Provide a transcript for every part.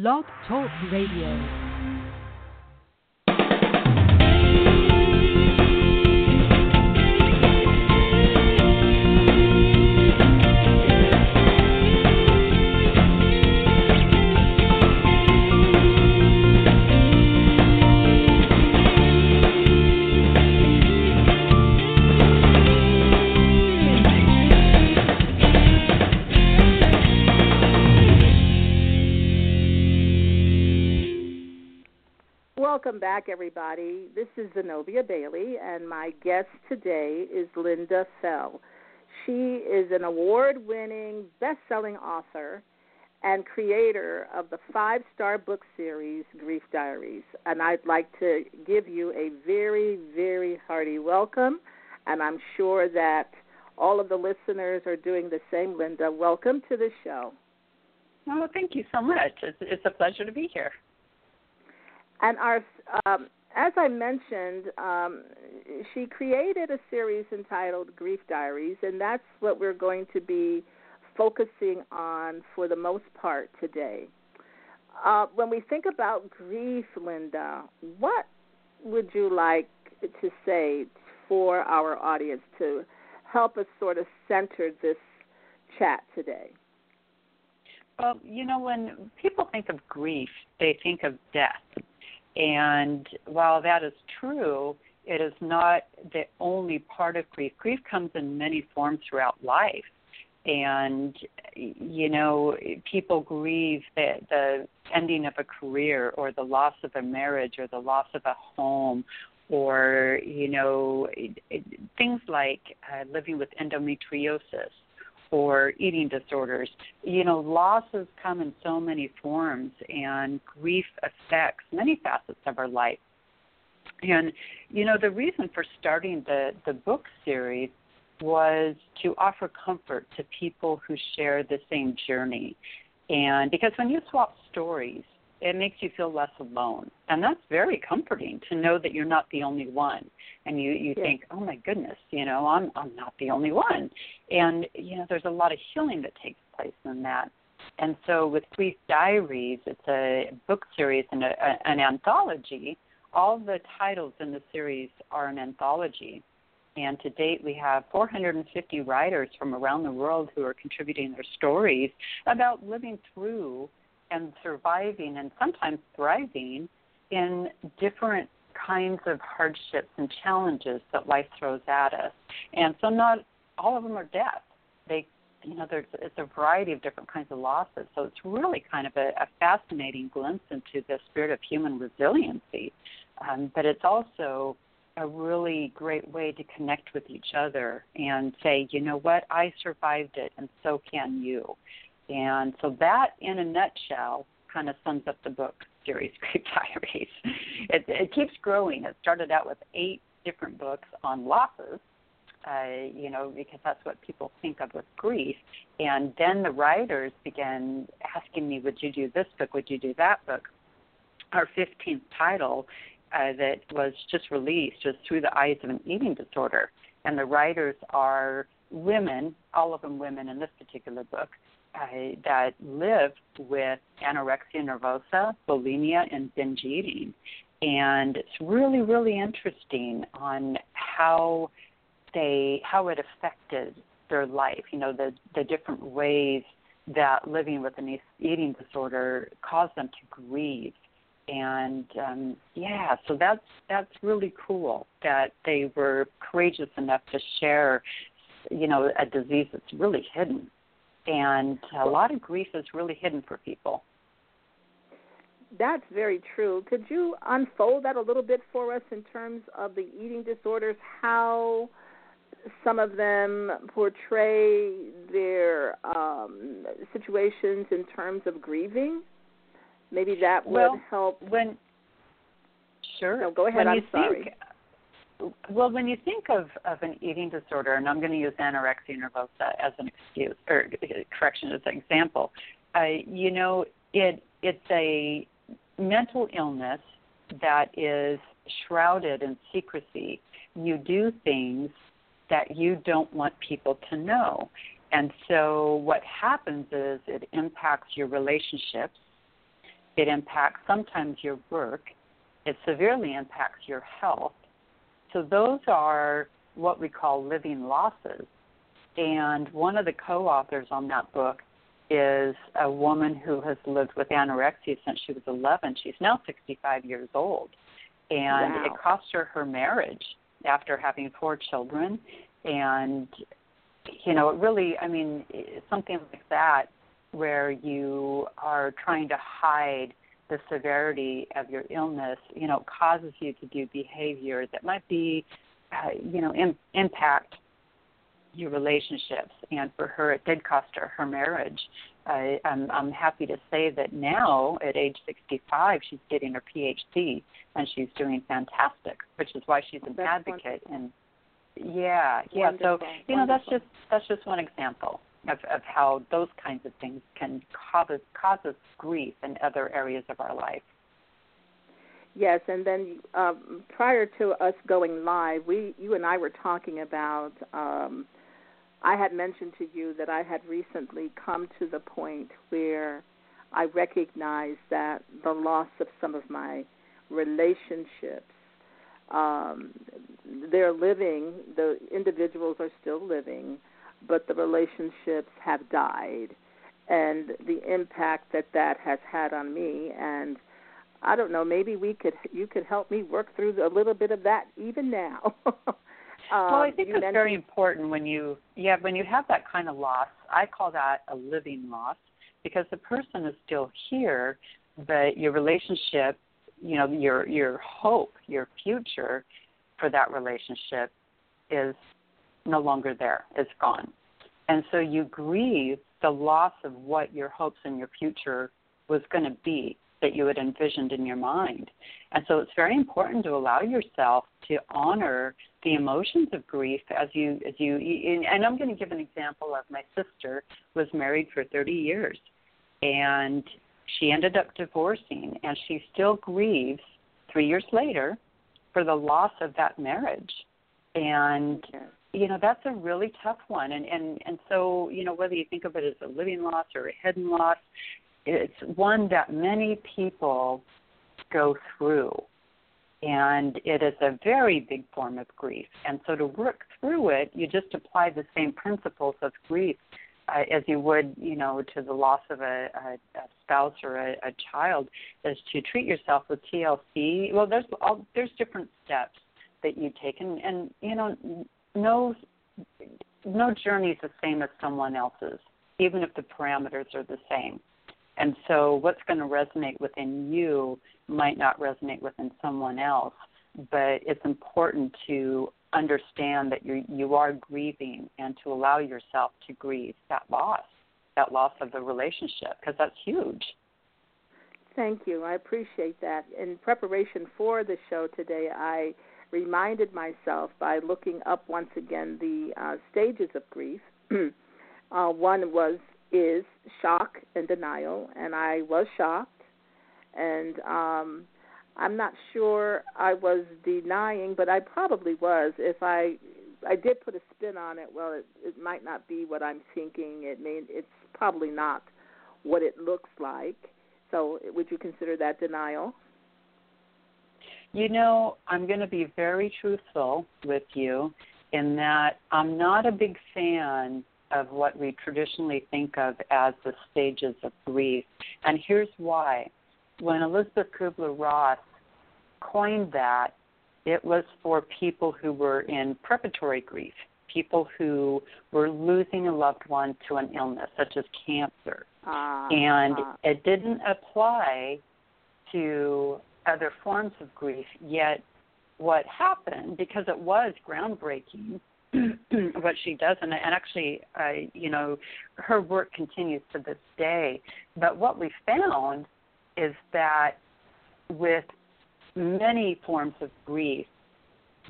Blog Talk Radio. Welcome back, everybody. This is Zenobia Bailey, and my guest today is Lynda Fell. She is an award winning, best selling author and creator of the five star book series, Grief Diaries. And I'd like to give you a very, very hearty welcome. And I'm sure that all of the listeners are doing the same. Lynda, welcome to the show. Oh, thank you so much. It's, it's a pleasure to be here. And our, um, as I mentioned, um, she created a series entitled Grief Diaries, and that's what we're going to be focusing on for the most part today. Uh, when we think about grief, Lynda, what would you like to say for our audience to help us sort of center this chat today? Well, you know, when people think of grief, they think of death. And while that is true, it is not the only part of grief. Grief comes in many forms throughout life. And, you know, people grieve the, the ending of a career or the loss of a marriage or the loss of a home or, you know, things like uh, living with endometriosis or eating disorders. You know, losses come in so many forms, and grief affects many facets of our life. And you know, the reason for starting the the book series was to offer comfort to people who share the same journey. And because when you swap stories, it makes you feel less alone. And that's very comforting to know that you're not the only one. And you you think oh my goodness you know i'm i'm not the only one. And you know there's a lot of healing that takes place in that. And so with grief diaries it's a book series and a, a, an anthology. All the titles in the series are an anthology. And to date, we have 450 writers from around the world who are contributing their stories about living through and surviving and sometimes thriving in different kinds of hardships and challenges that life throws at us. And so not all of them are death. They you know, there's it's a variety of different kinds of losses. So it's really kind of a, a fascinating glimpse into the spirit of human resiliency. Um, but it's also a really great way to connect with each other and say, you know what, I survived it, and so can you. And so that, in a nutshell, kind of sums up the book series, Grief Diaries. It, it keeps growing. It started out with eight different books on losses, uh, you know, because that's what people think of with grief. And then the writers began asking me, would you do this book? Would you do that book? Our 15th title uh, that was just released was Through the Eyes of an Eating Disorder. And the writers are women, all of them women in this particular book, uh, that lived with anorexia nervosa, bulimia, and binge eating. And it's really, really interesting on how they how it affected their life. You know, the the different ways that living with an eating disorder caused them to grieve. And um, yeah, so that's that's really cool that they were courageous enough to share, you know, a disease that's really hidden and a lot of grief is really hidden for people. That's very true. Could you unfold that a little bit for us in terms of the eating disorders? How some of them portray their um, situations in terms of grieving? Maybe that would well, help. When sure, no, go ahead. When I'm sorry. Think, well, when you think of, of an eating disorder, and I'm going to use anorexia nervosa as an excuse or correction as an example, uh, you know, it it's a mental illness that is shrouded in secrecy. You do things that you don't want people to know. And so what happens is it impacts your relationships, it impacts sometimes your work, it severely impacts your health. So those are what we call living losses. And one of the co authors on that book is a woman who has lived with anorexia since she was 11. She's now 65 years old. And wow. it cost her her marriage after having four children. And, you know, it really, I mean, something like that where you are trying to hide the severity of your illness, you know, causes you to do behavior that might be, uh, you know, Im- impact your relationships. And for her, it did cost her her marriage. I, I'm, I'm happy to say that now, at age 65, she's getting her PhD and she's doing fantastic, which is why she's an that's advocate. And yeah, yeah. Wonderful. So you know, Wonderful. that's just that's just one example of, of how those kinds of things can cause us, cause us grief in other areas of our life. Yes, and then um, prior to us going live, we you and I were talking about. Um, I had mentioned to you that I had recently come to the point where I recognized that the loss of some of my relationships, um, they're living. The individuals are still living, but the relationships have died, and the impact that that has had on me and I don't know. Maybe we could you could help me work through a little bit of that even now. um, well, I think it's mentioned- very important when you yeah when you have that kind of loss. I call that a living loss because the person is still here, but your relationship, you know, your your hope, your future for that relationship is no longer there. It's gone, and so you grieve the loss of what your hopes and your future was going to be that you had envisioned in your mind. And so it's very important to allow yourself to honor the emotions of grief as you as you and I'm going to give an example of my sister was married for 30 years and she ended up divorcing and she still grieves 3 years later for the loss of that marriage. And you know that's a really tough one. And and and so you know whether you think of it as a living loss or a hidden loss it's one that many people go through. And it is a very big form of grief. And so to work through it you just apply the same principles of grief uh, as you would you know to the loss of a, a, a spouse or a, a child is to treat yourself with TLC well there's all there's different steps that you take. And and you know no no journey is the same as someone else's even if the parameters are the same and so, what's going to resonate within you might not resonate within someone else. But it's important to understand that you you are grieving and to allow yourself to grieve that loss, that loss of the relationship, because that's huge. Thank you. I appreciate that. In preparation for the show today, I reminded myself by looking up once again the uh, stages of grief. uh, one was is shock and denial, and I was shocked, and um, I'm not sure I was denying, but I probably was. If I I did put a spin on it, well, it, it might not be what I'm thinking. It may it's probably not what it looks like. So, would you consider that denial? You know, I'm going to be very truthful with you in that I'm not a big fan of what we traditionally think of as the stages of grief. And here's why. When Elizabeth Kubler Ross coined that, it was for people who were in preparatory grief, people who were losing a loved one to an illness, such as cancer. Uh, and uh, it didn't apply to other forms of grief, yet what happened, because it was groundbreaking, what she does, and, and actually, uh, you know, her work continues to this day. But what we found is that with many forms of grief,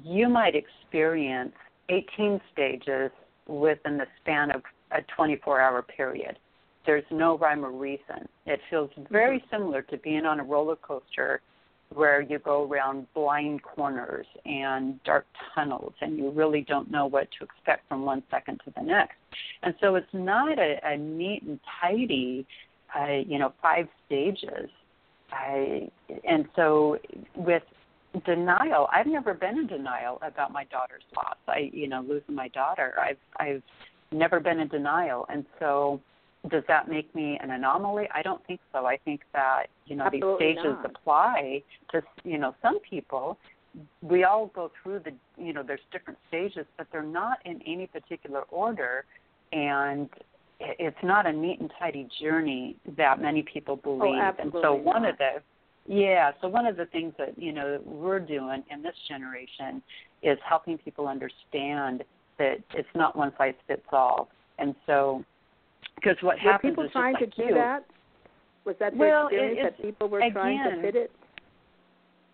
you might experience 18 stages within the span of a 24 hour period. There's no rhyme or reason. It feels very similar to being on a roller coaster where you go around blind corners and dark tunnels and you really don't know what to expect from one second to the next. And so it's not a, a neat and tidy, uh, you know, five stages. I and so with denial, I've never been in denial about my daughter's loss. I you know losing my daughter. I've I've never been in denial, and so does that make me an anomaly? I don't think so. I think that you know Absolutely these stages not. apply to you know some people. We all go through the you know there's different stages, but they're not in any particular order, and it's not a neat and tidy journey that many people oh, believe. and so one not. of the yeah, so one of the things that you know we're doing in this generation is helping people understand that it's not one size fits all, and so because what Were happens people is trying like to do you, that? Was that the Well, it- experience it's- that people were trying to fit it?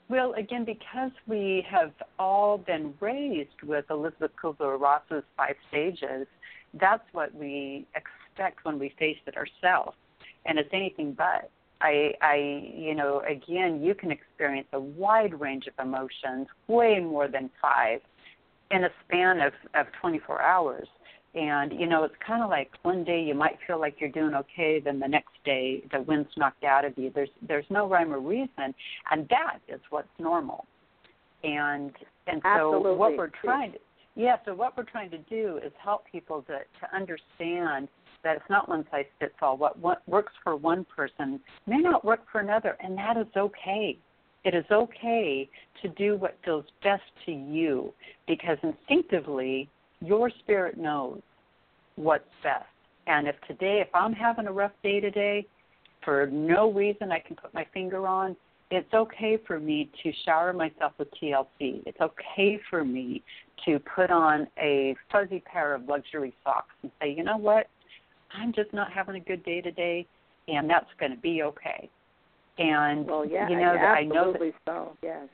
Well, again, because we have all been raised with Elizabeth Kubler Ross's five stages, that's what we expect when we face it ourselves, and it's anything but. I, I, you know, again, you can experience a wide range of emotions, way more than five, in a span of of 24 hours. And you know, it's kind of like one day you might feel like you're doing okay, then the next day the wind's knocked out of you. There's there's no rhyme or reason, and that is what's normal. And and so Absolutely. what we're trying to yeah, so what we're trying to do is help people to to understand that it's not one size fits all. What what works for one person may not work for another, and that is okay. It is okay to do what feels best to you because instinctively your spirit knows what's best. And if today, if I'm having a rough day today, for no reason I can put my finger on, it's okay for me to shower myself with TLC. It's okay for me to put on a fuzzy pair of luxury socks and say, you know what, I'm just not having a good day today, and that's going to be okay. And Well, yeah, you know, that I know that absolutely so. Yes.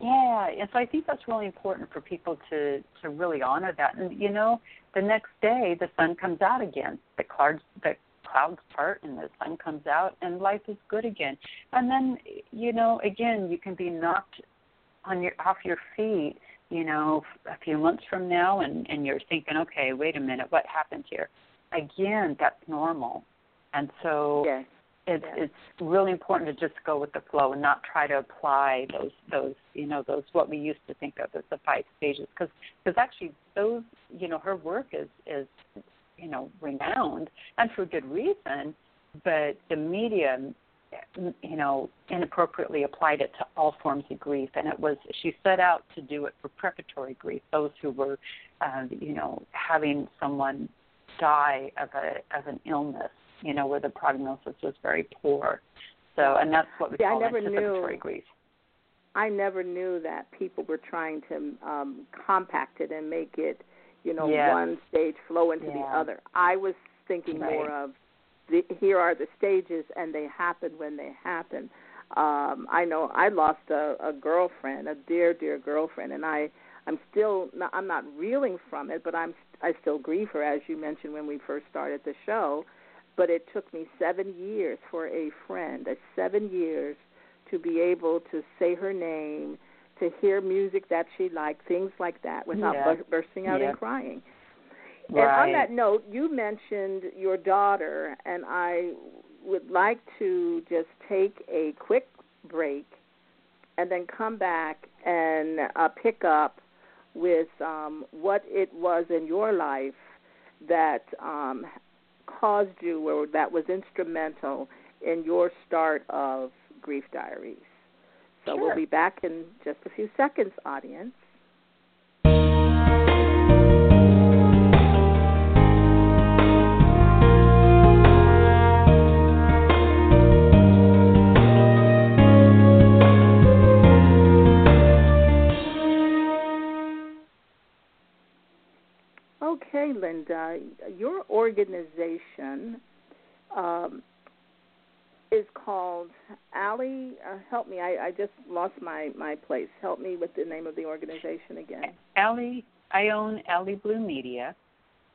Yeah, and so I think that's really important for people to to really honor that. And you know, the next day the sun comes out again. The clouds the clouds part and the sun comes out and life is good again. And then you know, again, you can be knocked on your off your feet, you know, a few months from now and and you're thinking, "Okay, wait a minute, what happened here?" Again, that's normal. And so Yes. It's Yeah. it's really important to just go with the flow and not try to apply those those you know those what we used to think of as the five stages because because actually those you know her work is is you know renowned and for good reason but the media you know inappropriately applied it to all forms of grief and it was she set out to do it for preparatory grief those who were uh, you know having someone die of a of an illness you know, where the prognosis was very poor. So, and that's what we I call never anticipatory knew- grief. I never knew that people were trying to um, compact it and make it, you know, Yes. one stage flow into the other. I was thinking Right. more of the, here are the stages and they happen when they happen. Um, I know I lost a, a girlfriend, a dear, dear girlfriend, and I, I'm still, not, I'm not reeling from it, but I'm, I still grieve her, as you mentioned when we first started the show. But it took me seven years for a friend, uh, seven years to be able to say her name, to hear music that she liked, things like that, without Yeah. bur- bursting out Yeah. and crying. Right. And on that note, you mentioned your daughter, and I would like to just take a quick break and then come back and uh, pick up with um, what it was in your life that um, caused you or that was instrumental in your start of Grief Diaries. So we'll be back in just a few seconds, audience. Okay, Lynda, your organization um, is called Aly. Uh, help me, I, I just lost my, my place. Help me with the name of the organization again. Aly, I own AlyBlue Media,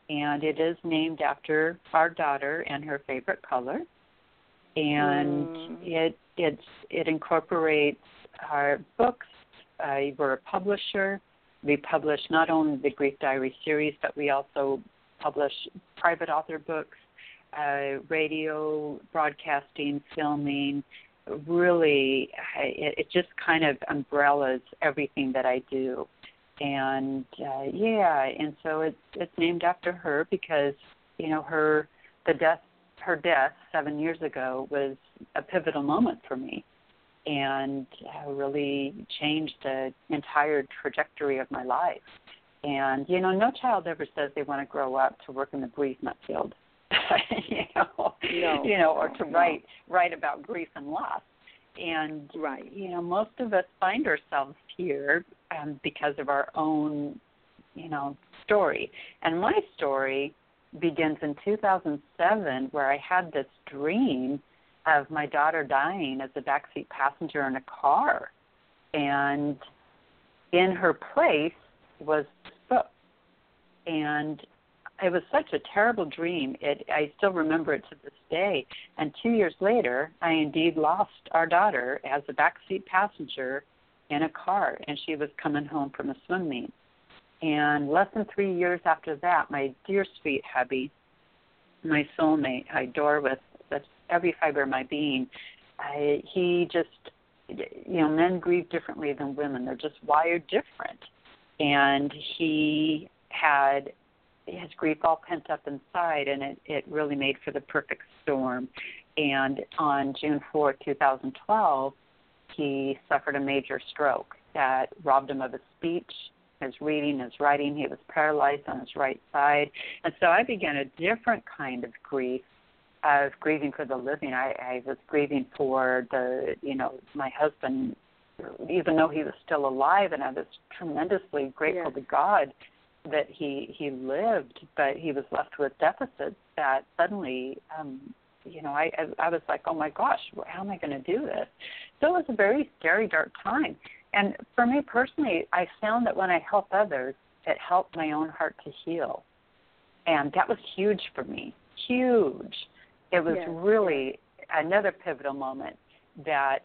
and it is named after our daughter and her favorite color. And Mm. it it's it incorporates our books. Uh, we're a publisher. We publish not only the Grief Diary series, but we also publish private author books, uh, radio, broadcasting, filming, really it, it just kind of umbrellas everything that I do. And uh, yeah, and so it's it's named after her because you know her the death her death seven years ago was a pivotal moment for me, and uh, really changed the entire trajectory of my life. And you know, no child ever says they want to grow up to work in the grief bereavement field, you know, no, you know, or to no. write write about grief and loss. And right. you know, most of us find ourselves here um, because of our own, you know, story. And my story begins in 2007, where I had this dream of my daughter dying as a backseat passenger in a car, and in her place was book. And it was such a terrible dream. It I still remember it to this day. And two years later, I indeed lost our daughter as a backseat passenger in a car, and she was coming home from a swim meet. And less than three years after that, my dear sweet hubby, my soulmate, I adore with every fiber of my being, I, he just, you know, men grieve differently than women. They're just wired different. And he had his grief all pent up inside, and it, it really made for the perfect storm. And on June 4, 2012, he suffered a major stroke that robbed him of his speech, his reading, his writing. He was paralyzed on his right side. And so I began a different kind of grief. I was grieving for the living. I, I was grieving for the, you know, my husband, even though he was still alive, and I was tremendously grateful yes. to God that he he lived, but he was left with deficits that suddenly um, you know, I I was like, oh my gosh, how am I going to do this? So it was a very scary, dark time. And for me personally, I found that when I help others, it helped my own heart to heal, and that was huge for me. Huge. It was yes. really another pivotal moment that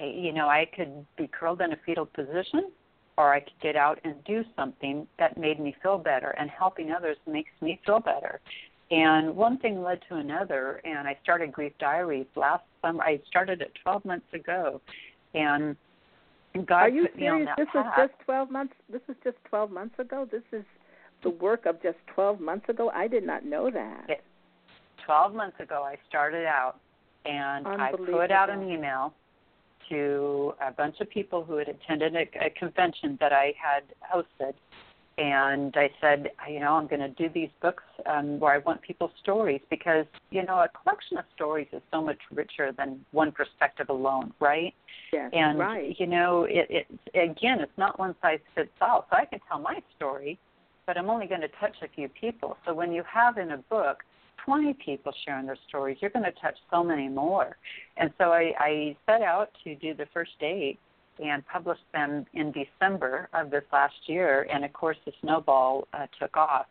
I, you know, I could be curled in a fetal position, or I could get out and do something that made me feel better. And helping others makes me feel better. And one thing led to another, and I started Grief Diaries last summer. I started it 12 months ago, and God Are you put me on serious? that This path. is just 12 months. This is just 12 months ago. This is the work of just 12 months ago. I did not know that. It, 12 months ago, I started out, and I put out an email to a bunch of people who had attended a, a convention that I had hosted and I said, you know, I'm going to do these books um, where I want people's stories because, you know, a collection of stories is so much richer than one perspective alone, right? Yes, and right. you know, it, it again, it's not one size fits all. So I can tell my story, but I'm only going to touch a few people. So when you have in a book 20 people sharing their stories, you're going to touch so many more. And so I, I set out to do the first eight and published them in December of this last year. And of course, the snowball uh, took off.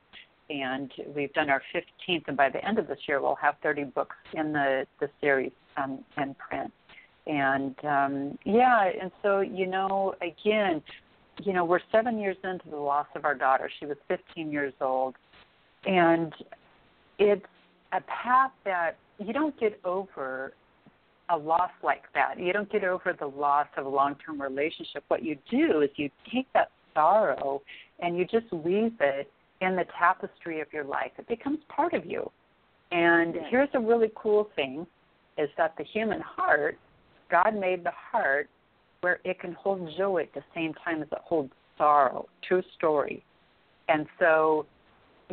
And we've done our 15th, and by the end of this year, we'll have 30 books in the, the series um, in print. And um, yeah, and so, you know, again, you know, we're seven years into the loss of our daughter. She was 15 years old. And it's a path that you don't get over a loss like that. You don't get over the loss of a long term relationship. What you do is you take that sorrow and you just weave it in the tapestry of your life. It becomes part of you. And yes. here's a really cool thing is that the human heart, God made the heart where it can hold joy at the same time as it holds sorrow. True story. And so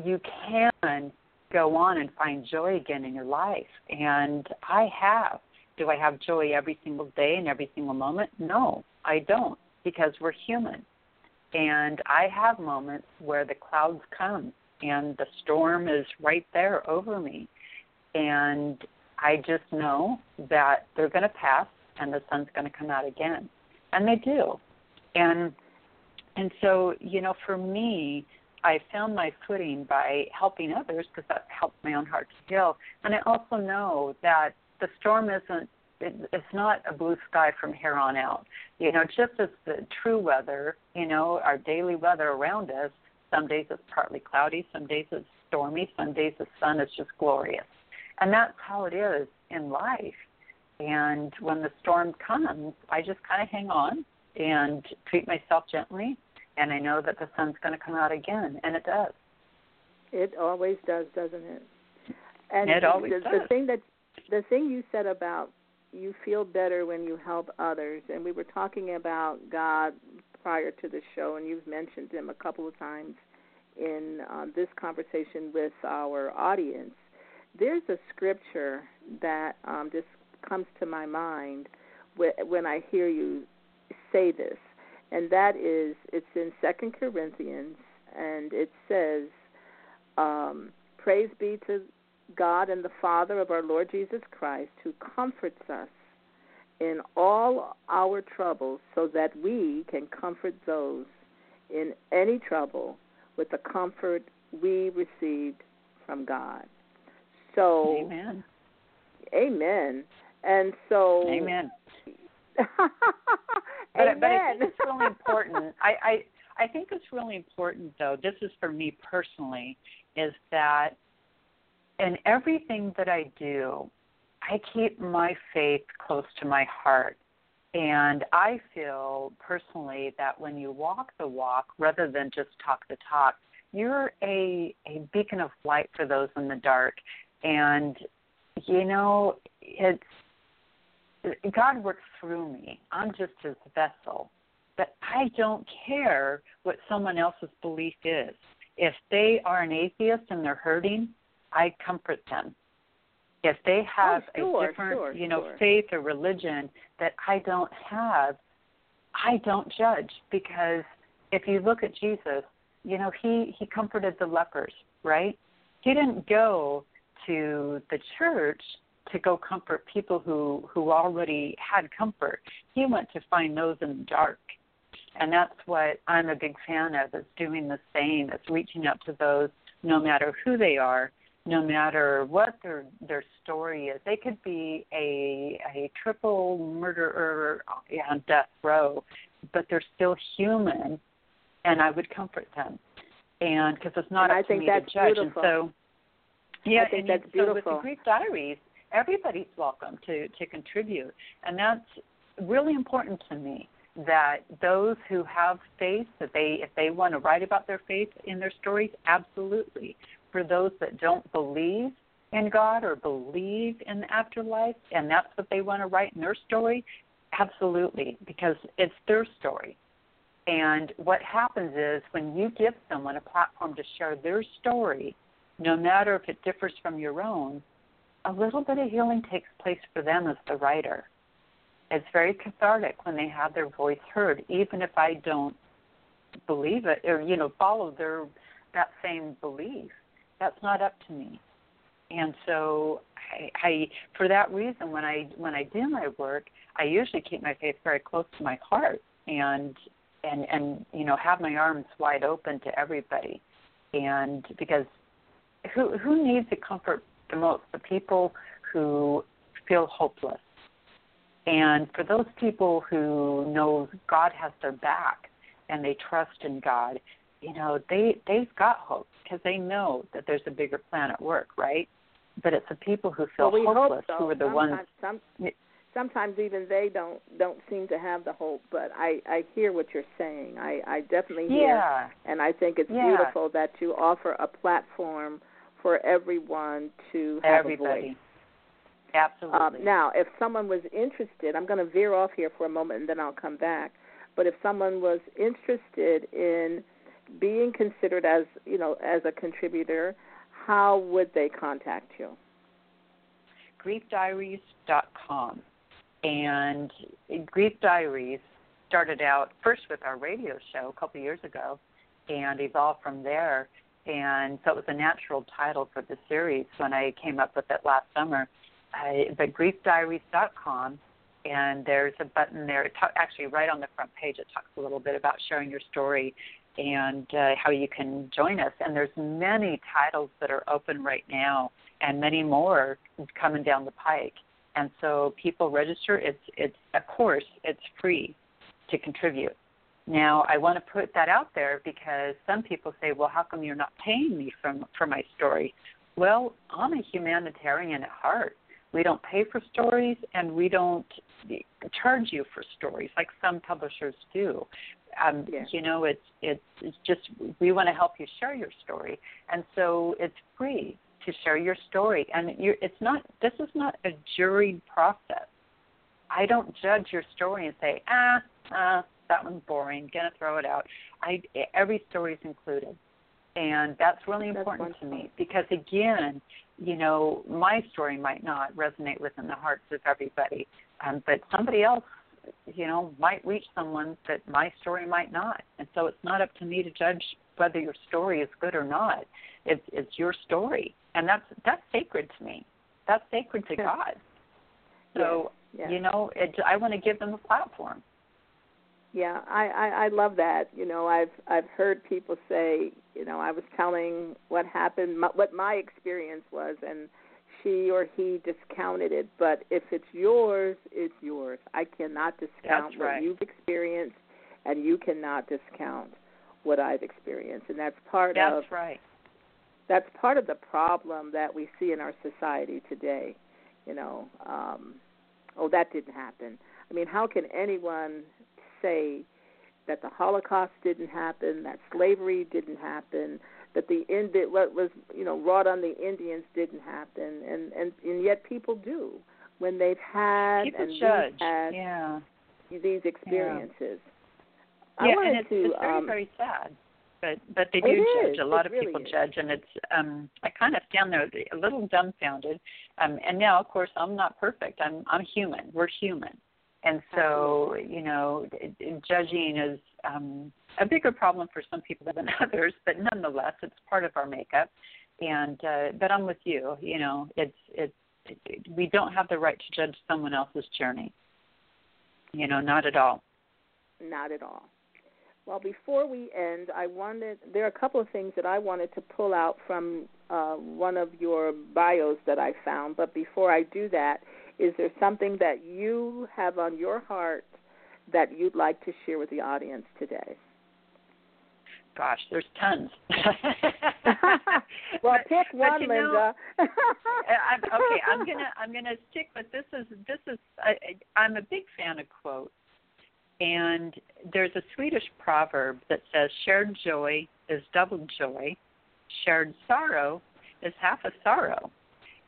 you can go on and find joy again in your life. And I have. Do I have joy every single day and every single moment? No, I don't, because we're human. And I have moments where the clouds come and the storm is right there over me. And I just know that they're going to pass and the sun's going to come out again. And they do. And and so, you know, for me, I found my footing by helping others because that helped my own heart to heal. And I also know that the storm isn't it, it's not a blue sky from here on out. You know, just as the true weather, you know, our daily weather around us, some days it's partly cloudy, some days it's stormy, some days the sun is just glorious. And that's how it is in life. And when the storm comes, I just kind of hang on and treat myself gently, and I know that the sun's going to come out again, and it does. It always does, doesn't it? And it always the, does. the thing that the thing you said about you feel better when you help others, and we were talking about God prior to the show, and you've mentioned him a couple of times in uh, this conversation with our audience. There's a scripture that um, just comes to my mind when I hear you say this, and that is it's in Second Corinthians, and it says, um, "Praise be to God and the Father of our Lord Jesus Christ, who comforts us in all our troubles, so that we can comfort those in any trouble with the comfort we received from God." So, Amen. Amen. And so, Amen. Amen. But, but I think it's really important. I, I I think it's really important though. This is for me personally, is that in everything that I do, I keep my faith close to my heart. And I feel personally that when you walk the walk rather than just talk the talk, you're a, a beacon of light for those in the dark. And, you know, it's God works through me. I'm just his vessel. But I don't care what someone else's belief is. If they are an atheist and they're hurting, I comfort them. If they oh, have oh, sure, a different, sure, you know, sure. faith or religion that I don't have, I don't judge because if you look at Jesus, you know, he he comforted the lepers, right? He didn't go to the church to go comfort people who who already had comfort. He went to find those in the dark. And that's what I'm a big fan of is doing the same, is reaching out to those no matter who they are, no matter what their their story is. They could be a a triple murderer on death row, but they're still human and I would comfort them. And because it's not and up I think to me that's to judge. beautiful. And so yeah, I think and that's so beautiful. with the Grief Diaries, everybody's welcome to to contribute, and that's really important to me. That those who have faith, that they if they want to write about their faith in their stories, absolutely. For those that don't believe in God or believe in the afterlife, and that's what they want to write in their story, absolutely, because it's their story. And what happens is when you give someone a platform to share their story, no matter if it differs from your own, a little bit of healing takes place for them as the writer. It's very cathartic when they have their voice heard, even if I don't believe it or you know follow their that same belief. That's not up to me. And so I, I for that reason when I when I do my work, I usually keep my faith very close to my heart and and and you know have my arms wide open to everybody. And because who who needs to comfort the most? The people who feel hopeless. And for those people who know God has their back and they trust in God, you know, they they've got hope because they know that there's a bigger plan at work, right? But it's the people who feel well, we hopeless hope so. who are the sometimes, ones. Some, sometimes even they don't don't seem to have the hope. But I I hear what you're saying. I I definitely hear, Yeah, and I think it's Yeah. beautiful that you offer a platform for everyone to have a everybody. voice. Absolutely. Um, now, if someone was interested, I'm going to veer off here for a moment and then I'll come back. But if someone was interested in being considered as you know as a contributor, how would they contact you? griefdiaries.com. And Grief Diaries started out first with our radio show a couple of years ago and evolved from there. And so it was a natural title for the series when I came up with it last summer. Uh, but griefdiaries.com, and there's a button there. It ta- actually, right on the front page, it talks a little bit about sharing your story and uh, how you can join us. And there's many titles that are open right now, and many more coming down the pike. And so people register. It's it's a course. It's free to contribute. Now I want to put that out there because some people say, well, how come you're not paying me from for my story? Well, I'm a humanitarian at heart. We don't pay for stories, and we don't charge you for stories like some publishers do. Um, yeah. You know, it's it's it's just we want to help you share your story, and so it's free to share your story. And you it's not this is not a juried process. I don't judge your story and say ah ah that one's boring, gonna throw it out. I every story is included, and that's really important that's to me because again, you know, my story might not resonate within the hearts of everybody, um, but somebody else, you know, might reach someone that my story might not, and so it's not up to me to judge whether your story is good or not. It's it's your story, and that's that's sacred to me. That's sacred to God. So yeah. Yeah. you know, it, I want to give them a platform. Yeah, I, I I love that. You know, I've I've heard people say, you know, I was telling what happened, my, what my experience was, and she or he discounted it. But if it's yours, it's yours. I cannot discount right. what you've experienced, and you cannot discount what I've experienced, and that's part that's of right. That's part of the problem that we see in our society today. You know, um, oh, that didn't happen. I mean, how can anyone say that the Holocaust didn't happen, that slavery didn't happen, that the Indi- what was you know wrought on the Indians didn't happen, and and and yet people do when they've had people and judge. had yeah. these experiences. Yeah, I wanted and it's, to, it's very um, very sad. But but they do is. judge. A lot It of really people is. judge, and it's um I kind of stand there a little dumbfounded. Um, and now of course I'm not perfect. I'm I'm human. We're human, and so you know judging is um a bigger problem for some people than others. But nonetheless, it's part of our makeup. And uh, but I'm with you. You know, it's it's it, we don't have the right to judge someone else's journey. You know, not at all. Not at all. Well, before we end, I wanted there are a couple of things that I wanted to pull out from uh, one of your bios that I found. But before I do that, is there something that you have on your heart that you'd like to share with the audience today? Gosh, there's tons. well, But- pick one, you know, Lynda. I'm, okay, I'm gonna I'm gonna stick with this. Is this is I- I'm a big fan of quotes, and there's a Swedish proverb that says shared joy is double joy, shared sorrow is half a sorrow,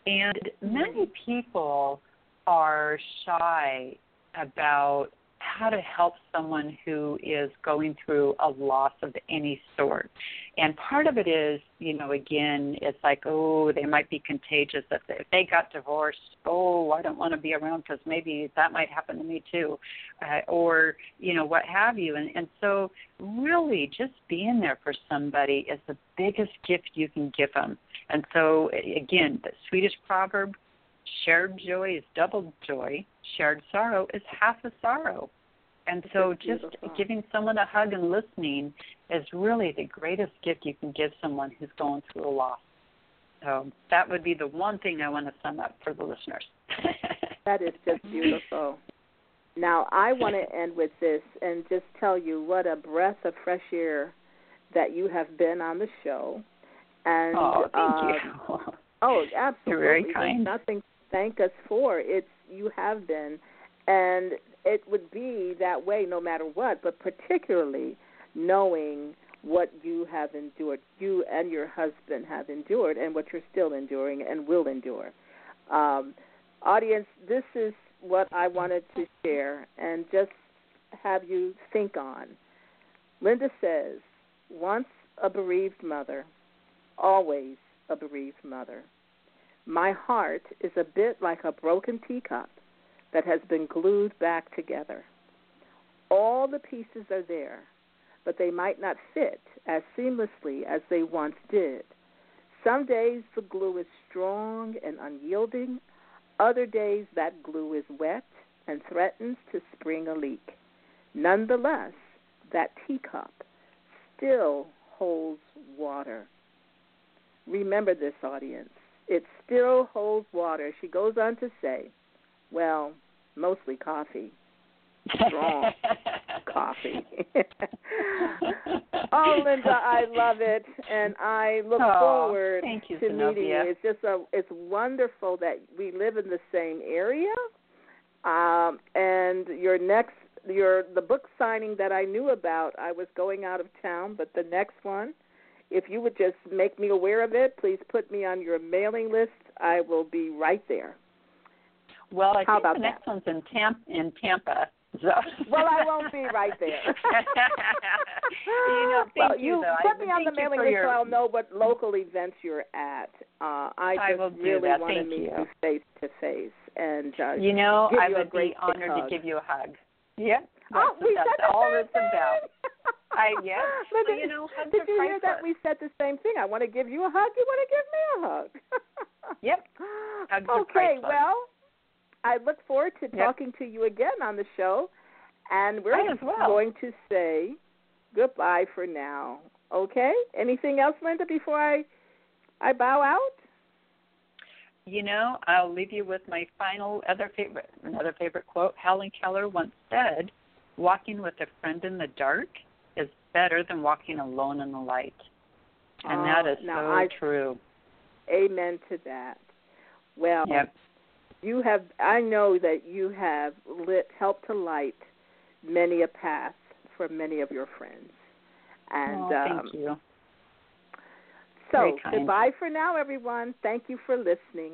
and many people are shy about how to help someone who is going through a loss of any sort. And part of it is, you know, again, it's like, oh, they might be contagious. If they, if they got divorced, oh, I don't want to be around because maybe that might happen to me too, uh, or you know, what have you. And and so, really, just being there for somebody is the biggest gift you can give them. And so, again, the Swedish proverb shared joy is double joy, shared sorrow is half a sorrow. And so just giving someone a hug and listening is really the greatest gift you can give someone who's going through a loss. So that would be the one thing I want to sum up for the listeners. That is just beautiful. Now, I want to end with this and just tell you what a breath of fresh air that you have been on the show. And oh, thank um, you. Oh, absolutely. You're very There's nothing to thank us for. It's you have been, and it would be that way no matter what. But particularly knowing what you have endured, you and your husband have endured, and what you're still enduring and will endure. Um, audience, this is what I wanted to share, and just have you think on. Lynda says, once a bereaved mother, always a bereaved mother. My heart is a bit like a broken teacup that has been glued back together. All the pieces are there, but they might not fit as seamlessly as they once did. Some days the glue is strong and unyielding, other days that glue is wet and threatens to spring a leak. Nonetheless, that teacup still holds water. Remember this, audience. It still holds water. She goes on to say, well, mostly coffee. Strong. coffee. oh, Lynda, I love it, and I look oh, forward you, to Zenobia. meeting you. It's just a, it's wonderful that we live in the same area. Um, and your next, your the book signing that I knew about, I was going out of town, but the next one, if you would just make me aware of it, please put me on your mailing list. I will be right there. Well, I How think about the next that? one's in Tampa. In Tampa. So. Well, I won't be right there. you know, thank well, you though. put I, me on the mailing list your, so I'll know what local events you're at. Uh, I I just do really that. want to Thank meet you. face to face, and uh, You know, I you would be honored hug. to give you a hug. Yep. oh, that's, we that's said all it's about. I yes. Well, you know, hugs did are you hear that? We said the same thing. I want to give you a hug. You want to give me a hug. Yep. Hugs okay, well, I look forward to Yep. talking to you again on the show, and we're well. going to say goodbye for now. Okay? Anything else, Lynda, before I I bow out? You know, I'll leave you with my final other favorite another favorite quote. Helen Keller once said, "Walking with a friend in the dark is better than walking alone in the light." And Oh, that is so I- true. Amen to that. Well, Yep. you have I know that you have lit helped to light many a path for many of your friends. And oh, um thank you. so goodbye for now everyone. Thank you for listening.